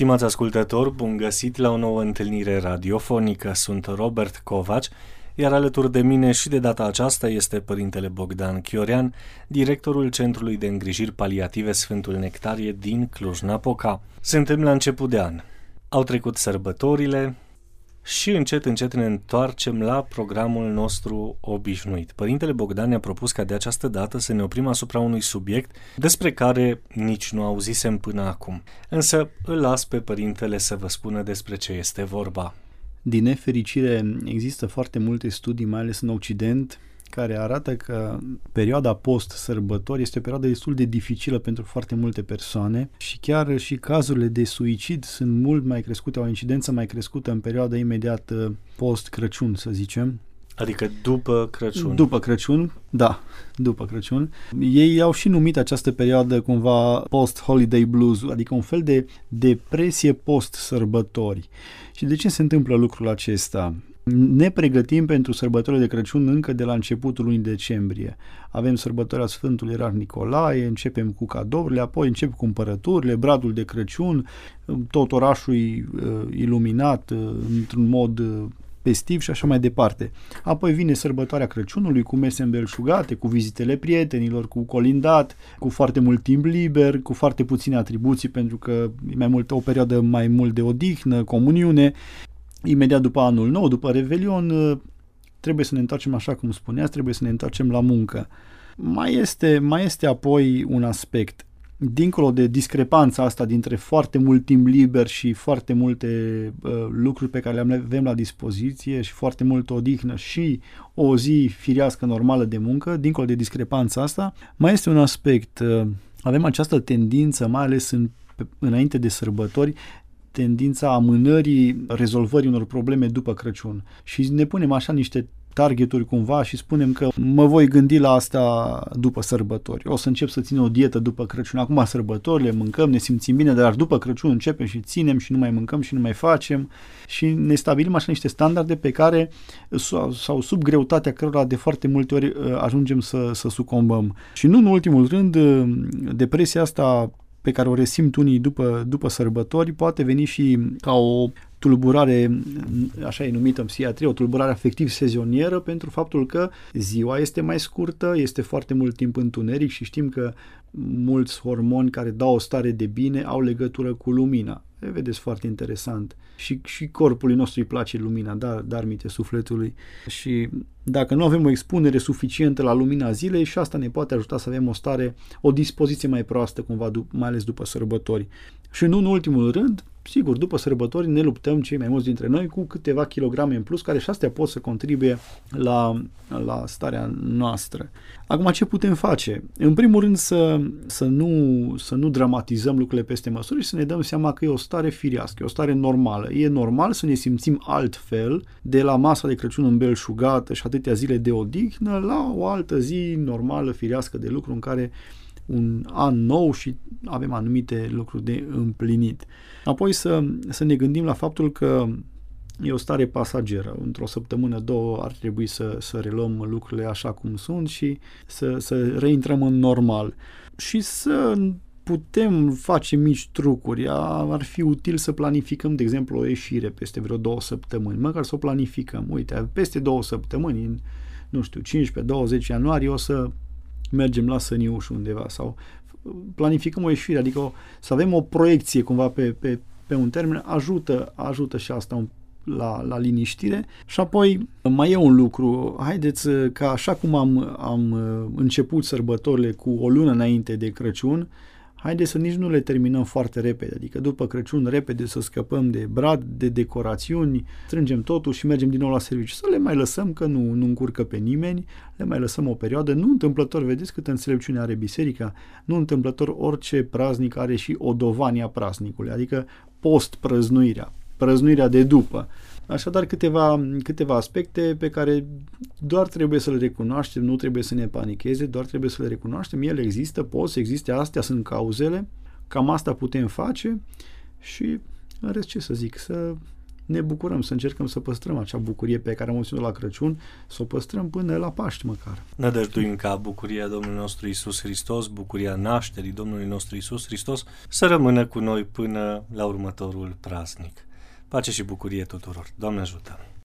Stimați ascultători, bun găsit la o nouă întâlnire radiofonică. Sunt Robert Covaci, iar alături de mine și de data aceasta este Părintele Bogdan Chiorean, directorul Centrului de Îngrijiri Paliative Sfântul Nectarie din Cluj-Napoca. Suntem la început de an. Au trecut sărbătorile, și încet, încet ne întoarcem la programul nostru obișnuit. Părintele Bogdan ne-a propus ca de această dată să ne oprim asupra unui subiect despre care nici nu auzisem până acum. Însă îl las pe părintele să vă spună despre ce este vorba. Din nefericire, există foarte multe studii, mai ales în Occident, care arată că perioada post-sărbători este o perioadă destul de dificilă pentru foarte multe persoane și chiar și cazurile de suicid sunt mult mai crescute, au o incidență mai crescută în perioada imediat post-Crăciun, să zicem, Adică după Crăciun. După Crăciun, da, după Crăciun. Ei au și numit această perioadă cumva post-holiday blues, adică un fel de depresie post-sărbători. Și de ce se întâmplă lucrul acesta? Ne pregătim pentru sărbătorile de Crăciun încă de la începutul lunii decembrie. Avem sărbătoarea Sfântului Erar Nicolae, începem cu cadourile, apoi încep cumpărăturile, bradul de Crăciun, tot orașul uh, iluminat uh, într-un mod uh, festiv și așa mai departe. Apoi vine sărbătoarea Crăciunului cu mese îmbelșugate, cu vizitele prietenilor, cu colindat, cu foarte mult timp liber, cu foarte puține atribuții pentru că e mai mult o perioadă mai mult de odihnă, comuniune imediat după anul nou, după Revelion, uh, trebuie să ne întoarcem așa cum spuneați, trebuie să ne întoarcem la muncă. Mai este, mai este apoi un aspect. Dincolo de discrepanța asta dintre foarte mult timp liber și foarte multe uh, lucruri pe care le avem la dispoziție și foarte multă odihnă și o zi firească normală de muncă, dincolo de discrepanța asta, mai este un aspect. Uh, avem această tendință, mai ales în, înainte de sărbători, tendința amânării rezolvării unor probleme după Crăciun. Și ne punem așa niște targeturi cumva și spunem că mă voi gândi la asta după sărbători. O să încep să țin o dietă după Crăciun. Acum sărbătorile, mâncăm, ne simțim bine, dar după Crăciun începem și ținem și nu mai mâncăm și nu mai facem și ne stabilim așa niște standarde pe care sau sub greutatea cărora de foarte multe ori uh, ajungem să, să sucombăm. Și nu în ultimul rând, uh, depresia asta pe care o resimt unii după, după sărbători poate veni și ca o tulburare, așa e numită în psihiatrie, o tulburare afectiv sezonieră pentru faptul că ziua este mai scurtă, este foarte mult timp întuneric și știm că mulți hormoni care dau o stare de bine au legătură cu lumina. E, vedeți, foarte interesant. Și, și corpului nostru îi place lumina, dar, dar mite sufletului. Și dacă nu avem o expunere suficientă la lumina zilei și asta ne poate ajuta să avem o stare, o dispoziție mai proastă, cumva, mai ales după sărbători. Și nu în ultimul rând, sigur, după sărbători ne luptăm cei mai mulți dintre noi cu câteva kilograme în plus, care și astea pot să contribuie la, la starea noastră. Acum, ce putem face? În primul rând, să, să, nu, să nu dramatizăm lucrurile peste măsură și să ne dăm seama că e o stare firească, e o stare normală. E normal să ne simțim altfel de la masa de Crăciun îmbelșugată și atâtea zile de odihnă la o altă zi normală, firească de lucru în care un an nou și avem anumite lucruri de împlinit. Apoi să, să ne gândim la faptul că e o stare pasageră. Într-o săptămână, două ar trebui să, să reluăm lucrurile așa cum sunt și să, să reintrăm în normal. Și să putem face mici trucuri. Ar fi util să planificăm, de exemplu, o ieșire peste vreo două săptămâni. Măcar să o planificăm. Uite, peste două săptămâni, în, nu știu, 15-20 ianuarie, o să mergem la Săniuș undeva sau planificăm o ieșire, adică o, să avem o proiecție cumva pe, pe, pe un termen, ajută, ajută și asta un, la, la liniștire. Și apoi mai e un lucru, haideți că așa cum am, am început sărbătorile cu o lună înainte de Crăciun, haideți să nici nu le terminăm foarte repede, adică după Crăciun repede să scăpăm de brad, de decorațiuni, strângem totul și mergem din nou la serviciu. Să le mai lăsăm că nu, nu încurcă pe nimeni, le mai lăsăm o perioadă. Nu întâmplător, vedeți câtă înțelepciune are biserica, nu întâmplător orice praznic are și o dovania praznicului, adică post-prăznuirea, prăznuirea de după. Așadar, câteva, câteva aspecte pe care doar trebuie să le recunoaștem, nu trebuie să ne panicheze, doar trebuie să le recunoaștem. Ele există, pot să existe, astea sunt cauzele, cam asta putem face și în rest ce să zic, să ne bucurăm, să încercăm să păstrăm acea bucurie pe care am o la Crăciun, să o păstrăm până la Paști măcar. Nădăjduim ca bucuria Domnului nostru Isus Hristos, bucuria nașterii Domnului nostru Isus Hristos, să rămână cu noi până la următorul praznic. Pace și bucurie tuturor. Doamne ajută!